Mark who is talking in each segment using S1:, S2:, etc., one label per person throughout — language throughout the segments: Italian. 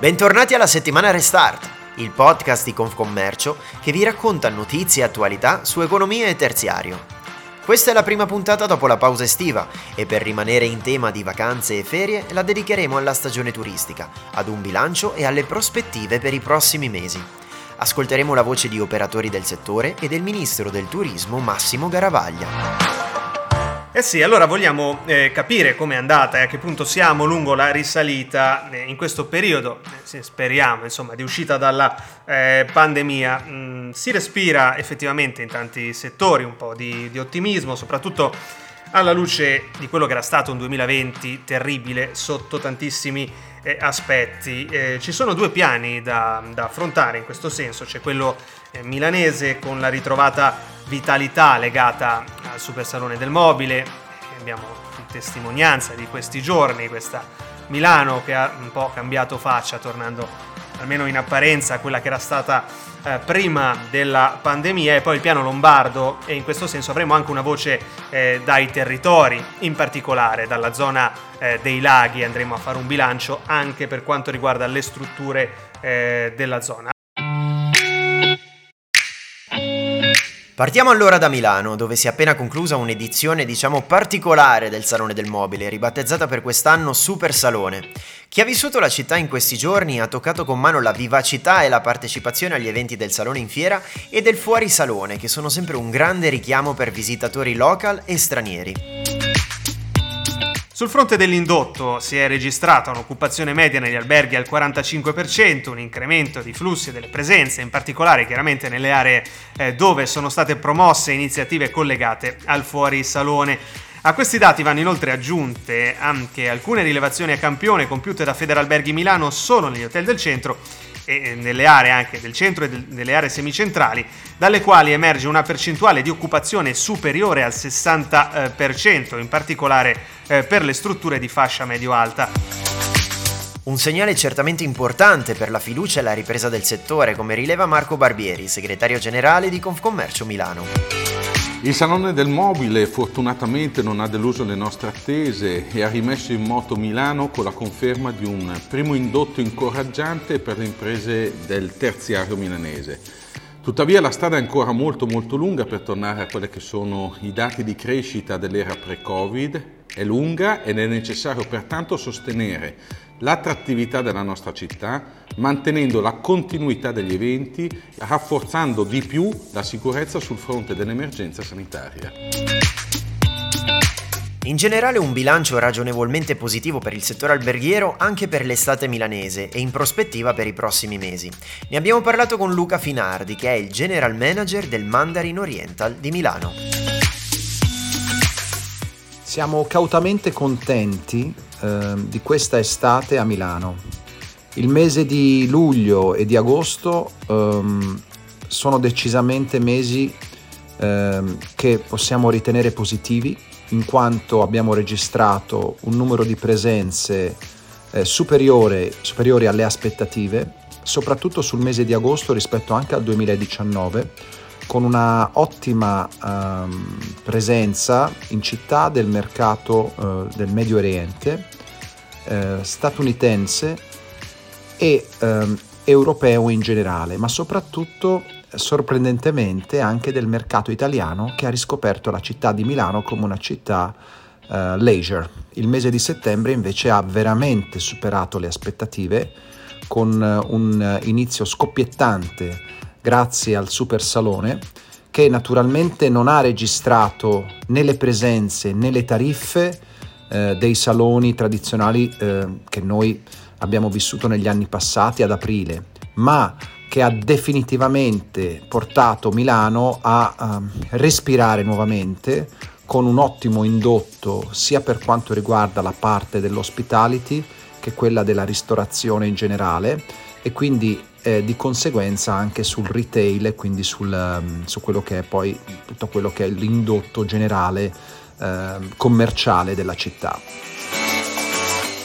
S1: Bentornati alla settimana Restart, il podcast di Confcommercio che vi racconta notizie e attualità su economia e terziario. Questa è la prima puntata dopo la pausa estiva e per rimanere in tema di vacanze e ferie la dedicheremo alla stagione turistica, ad un bilancio e alle prospettive per i prossimi mesi. Ascolteremo la voce di operatori del settore e del ministro del turismo Massimo Garavaglia.
S2: Eh sì, allora vogliamo eh, capire com'è andata e a che punto siamo lungo la risalita eh, in questo periodo, eh, speriamo insomma, di uscita dalla eh, pandemia. Mm, si respira effettivamente in tanti settori un po' di, di ottimismo, soprattutto alla luce di quello che era stato un 2020 terribile sotto tantissimi eh, aspetti. Eh, ci sono due piani da, da, affrontare in questo senso, c'è quello eh, milanese con la ritrovata vitalità legata al Super Salone del Mobile, abbiamo testimonianza di questi giorni, questa Milano che ha un po' cambiato faccia tornando almeno in apparenza quella che era stata eh, prima della pandemia e poi il piano lombardo e in questo senso avremo anche una voce eh, dai territori, in particolare dalla zona eh, dei laghi andremo a fare un bilancio anche per quanto riguarda le strutture eh, della zona.
S1: Partiamo allora da Milano, dove si è appena conclusa un'edizione diciamo particolare del Salone del Mobile, ribattezzata per quest'anno Super Salone. Chi ha vissuto la città in questi giorni ha toccato con mano la vivacità e la partecipazione agli eventi del Salone in Fiera e del Fuori Salone, che sono sempre un grande richiamo per visitatori local e stranieri.
S2: Sul fronte dell'indotto si è registrata un'occupazione media negli alberghi al 45%, un incremento di flussi e delle presenze, in particolare chiaramente nelle aree eh, dove sono state promosse iniziative collegate al fuori salone. A questi dati vanno inoltre aggiunte anche alcune rilevazioni a campione compiute da Federalberghi Milano solo negli hotel del centro e nelle aree anche del centro e delle aree semicentrali, dalle quali emerge una percentuale di occupazione superiore al 60%, in particolare eh, per le strutture di fascia medio-alta.
S1: Un segnale certamente importante per la fiducia e la ripresa del settore, come rileva Marco Barbieri, segretario generale di Confcommercio Milano.
S3: Il Salone del Mobile fortunatamente non ha deluso le nostre attese e ha rimesso in moto Milano con la conferma di un primo indotto incoraggiante per le imprese del terziario milanese. Tuttavia la strada è ancora molto molto lunga per tornare a quelli che sono i dati di crescita dell'era pre-Covid, è lunga ed è necessario pertanto sostenere l'attrattività della nostra città, mantenendo la continuità degli eventi, rafforzando di più la sicurezza sul fronte dell'emergenza sanitaria.
S1: In generale un bilancio ragionevolmente positivo per il settore alberghiero anche per l'estate milanese e in prospettiva per i prossimi mesi. Ne abbiamo parlato con Luca Finardi che è il general manager del Mandarin Oriental di Milano.
S4: Siamo cautamente contenti eh, di questa estate a Milano. Il mese di luglio e di agosto ehm, sono decisamente mesi ehm, che possiamo ritenere positivi in quanto abbiamo registrato un numero di presenze eh, superiore, superiori alle aspettative, soprattutto sul mese di agosto rispetto anche al 2019, con una ottima ehm, presenza in città del mercato eh, del Medio Oriente, eh, statunitense e ehm, europeo in generale, ma soprattutto sorprendentemente anche del mercato italiano che ha riscoperto la città di Milano come una città uh, leisure. Il mese di settembre invece ha veramente superato le aspettative con uh, un inizio scoppiettante grazie al Super Salone che naturalmente non ha registrato né le presenze né le tariffe uh, dei saloni tradizionali che noi abbiamo vissuto negli anni passati ad aprile, ma che ha definitivamente portato Milano a um, respirare nuovamente con un ottimo indotto sia per quanto riguarda la parte dell'hospitality che quella della ristorazione in generale e quindi eh, di conseguenza anche sul retail e quindi sul, um, su quello che è poi tutto quello che è l'indotto generale eh, commerciale della città.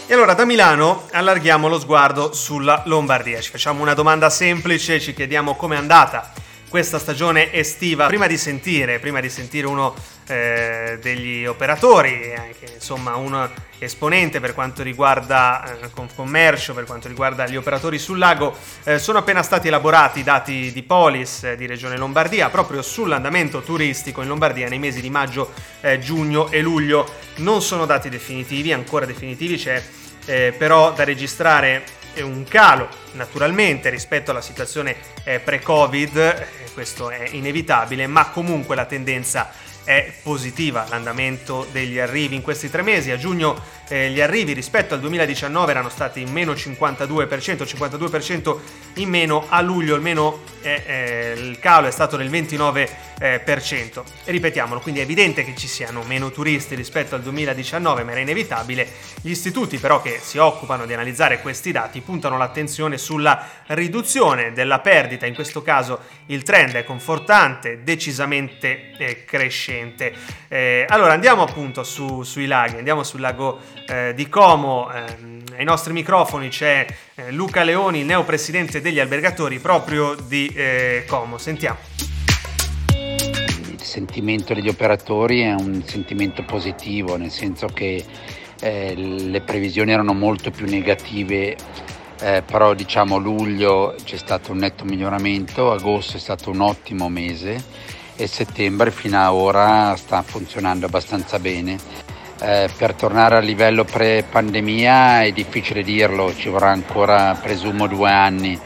S2: E allora da Milano allarghiamo lo sguardo sulla Lombardia. Ci facciamo una domanda semplice, ci chiediamo com'è andata questa stagione estiva. Prima di sentire, prima di sentire uno eh, degli operatori, anche insomma un esponente per quanto riguarda eh, commercio, per quanto riguarda gli operatori sul lago, eh, sono appena stati elaborati i dati di Polis eh, di Regione Lombardia proprio sull'andamento turistico in Lombardia nei mesi di maggio, eh, giugno e luglio. Non sono dati definitivi, ancora definitivi, c'è eh, però da registrare un calo naturalmente rispetto alla situazione eh, pre-Covid, questo è inevitabile, ma comunque la tendenza è positiva l'andamento degli arrivi in questi tre mesi. A giugno eh, gli arrivi rispetto al 2019 erano stati in meno 52%, 52% in meno, a luglio almeno eh, eh, il calo è stato del 29%. E ripetiamolo, quindi è evidente che ci siano meno turisti rispetto al 2019, ma era inevitabile. Gli istituti però che si occupano di analizzare questi dati puntano l'attenzione sulla riduzione della perdita, in questo caso il trend è confortante, decisamente eh, crescente. Eh, allora andiamo appunto su, sui laghi, andiamo sul lago eh, di Como. Ehm, ai nostri microfoni c'è eh, Luca Leoni, il neopresidente degli albergatori proprio di eh, Como. Sentiamo.
S5: Il sentimento degli operatori è un sentimento positivo, nel senso che eh, le previsioni erano molto più negative eh, però diciamo luglio c'è stato un netto miglioramento, agosto è stato un ottimo mese e settembre fino ad ora sta funzionando abbastanza bene. Eh, per tornare al livello pre-pandemia è difficile dirlo, ci vorrà ancora presumo due anni,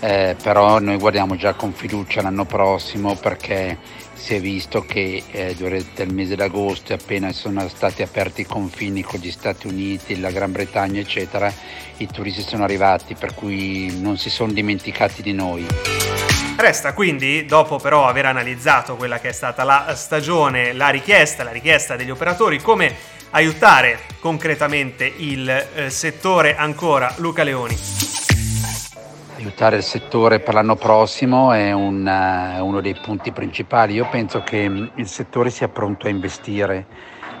S5: eh, però noi guardiamo già con fiducia l'anno prossimo perché si è visto che eh, durante il mese d'agosto appena sono stati aperti i confini con gli Stati Uniti, la Gran Bretagna eccetera, i turisti sono arrivati per cui non si sono dimenticati di noi.
S2: Resta quindi, dopo però aver analizzato quella che è stata la stagione, la richiesta, la richiesta degli operatori, come aiutare concretamente il eh, settore ancora. Luca Leoni.
S5: Aiutare il settore per l'anno prossimo è un, uh, uno dei punti principali. Io penso che mm, il settore sia pronto a investire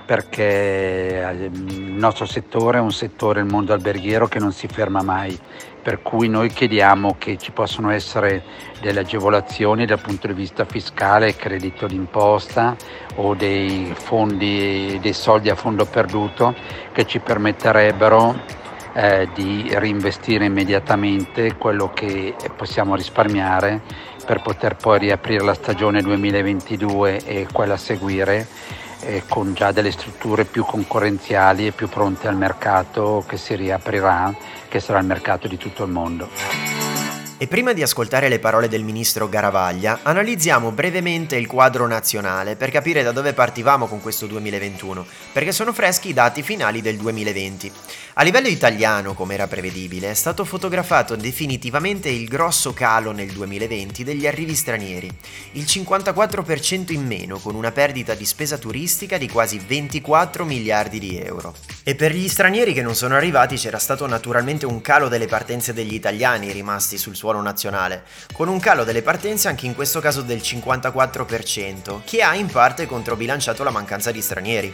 S5: perché eh, il nostro settore è un settore, il mondo alberghiero, che non si ferma mai, per cui noi chiediamo che ci possano essere delle agevolazioni dal punto di vista fiscale, credito d'imposta o dei fondi, dei soldi a fondo perduto che ci permetterebbero eh, di reinvestire immediatamente quello che possiamo risparmiare per poter poi riaprire la stagione 2022 e quella a seguire eh, con già delle strutture più concorrenziali e più pronte al mercato che si riaprirà, che sarà il mercato di tutto il mondo.
S1: E prima di ascoltare le parole del ministro Garavaglia, analizziamo brevemente il quadro nazionale per capire da dove partivamo con questo 2021, perché sono freschi i dati finali del 2020. A livello italiano, come era prevedibile, è stato fotografato definitivamente il grosso calo nel 2020 degli arrivi stranieri, il 54% in meno, con una perdita di spesa turistica di quasi 24 miliardi di euro. E per gli stranieri che non sono arrivati c'era stato naturalmente un calo delle partenze degli italiani rimasti sul suo suolo nazionale, con un calo delle partenze anche in questo caso del 54%, che ha in parte controbilanciato la mancanza di stranieri.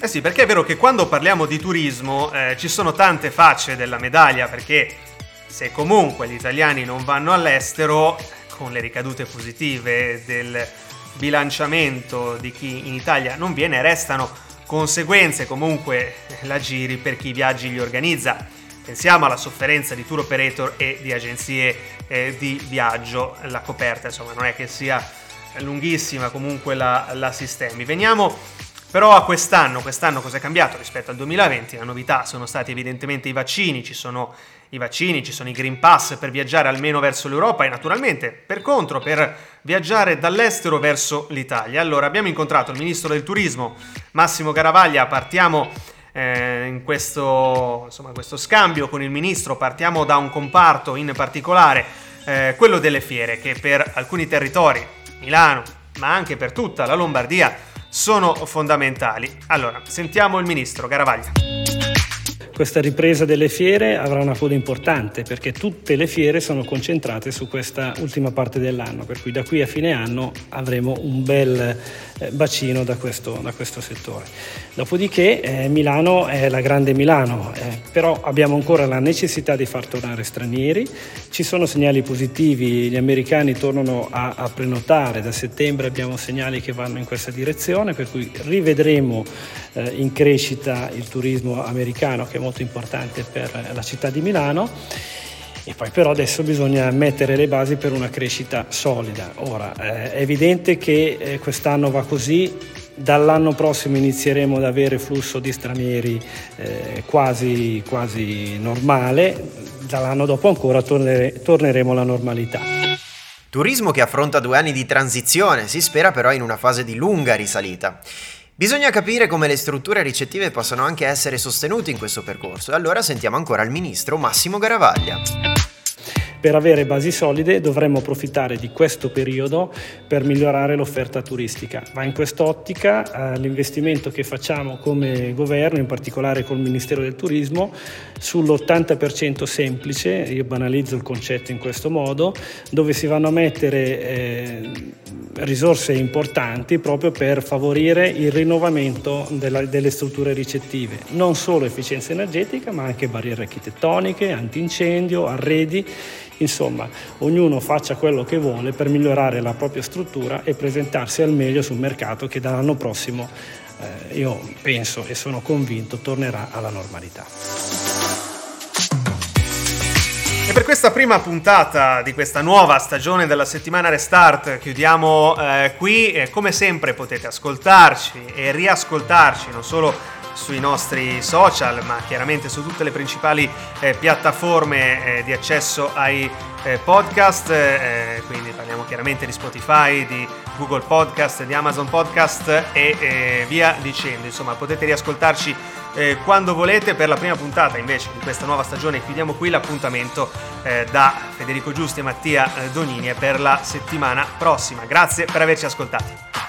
S2: Eh sì, perché è vero che quando parliamo di turismo eh, ci sono tante facce della medaglia, perché se comunque gli italiani non vanno all'estero, con le ricadute positive del bilanciamento di chi in Italia non viene, restano conseguenze comunque la giri per chi viaggi li organizza. Pensiamo alla sofferenza di tour operator e di agenzie eh, di viaggio, la coperta insomma non è che sia lunghissima, comunque la, la sistemi. Veniamo però a quest'anno, quest'anno cosa è cambiato rispetto al 2020? La novità sono stati evidentemente i vaccini, ci sono i vaccini, ci sono i Green Pass per viaggiare almeno verso l'Europa e naturalmente per contro per viaggiare dall'estero verso l'Italia. Allora abbiamo incontrato il ministro del turismo Massimo Garavaglia, partiamo eh, in questo, insomma, questo, scambio con il ministro partiamo da un comparto in particolare, eh, quello delle fiere, che per alcuni territori, Milano, ma anche per tutta la Lombardia, sono fondamentali. Allora, sentiamo il ministro Garavaglia.
S6: Questa ripresa delle fiere avrà una coda importante perché tutte le fiere sono concentrate su questa ultima parte dell'anno, per cui da qui a fine anno avremo un bel eh, bacino da questo, da questo, settore. Dopodiché eh, Milano è la grande Milano, però abbiamo ancora la necessità di far tornare stranieri, ci sono segnali positivi, gli americani tornano a, a prenotare, da settembre abbiamo segnali che vanno in questa direzione, per cui rivedremo eh, in crescita il turismo americano che è molto importante per la città di Milano. E poi però adesso bisogna mettere le basi per una crescita solida. Ora, eh, è evidente che eh, quest'anno va così, dall'anno prossimo inizieremo ad avere flusso di stranieri eh, quasi, quasi normale, dall'anno dopo ancora tornere, torneremo alla normalità.
S1: Turismo che affronta due anni di transizione, si spera però in una fase di lunga risalita. Bisogna capire come le strutture ricettive possano anche essere sostenute in questo percorso e allora sentiamo ancora il ministro Massimo Garavaglia.
S6: Per avere basi solide dovremmo approfittare di questo periodo per migliorare l'offerta turistica, ma in quest'ottica eh, l'investimento che facciamo come governo, in particolare col Ministero del Turismo, sull'80% semplice, io banalizzo il concetto in questo modo, dove si vanno a mettere eh, risorse importanti proprio per favorire il rinnovamento della, delle strutture ricettive, non solo efficienza energetica ma anche barriere architettoniche, antincendio, arredi Insomma, ognuno faccia quello che vuole per migliorare la propria struttura e presentarsi al meglio sul mercato che dall'anno prossimo, eh, io penso e sono convinto, tornerà alla normalità.
S2: Per questa prima puntata di questa nuova stagione della settimana Restart chiudiamo eh, qui. E come sempre potete ascoltarci e riascoltarci non solo sui nostri social, ma chiaramente su tutte le principali eh, piattaforme eh, di accesso ai eh, podcast, eh, quindi parliamo chiaramente di Spotify, di Google Podcast, di Amazon Podcast e eh, via dicendo. Insomma, potete riascoltarci eh, quando volete. Per la prima puntata invece di questa nuova stagione chiudiamo qui l'appuntamento da Federico Giusti e Mattia Donini per la settimana prossima. Grazie per averci ascoltati.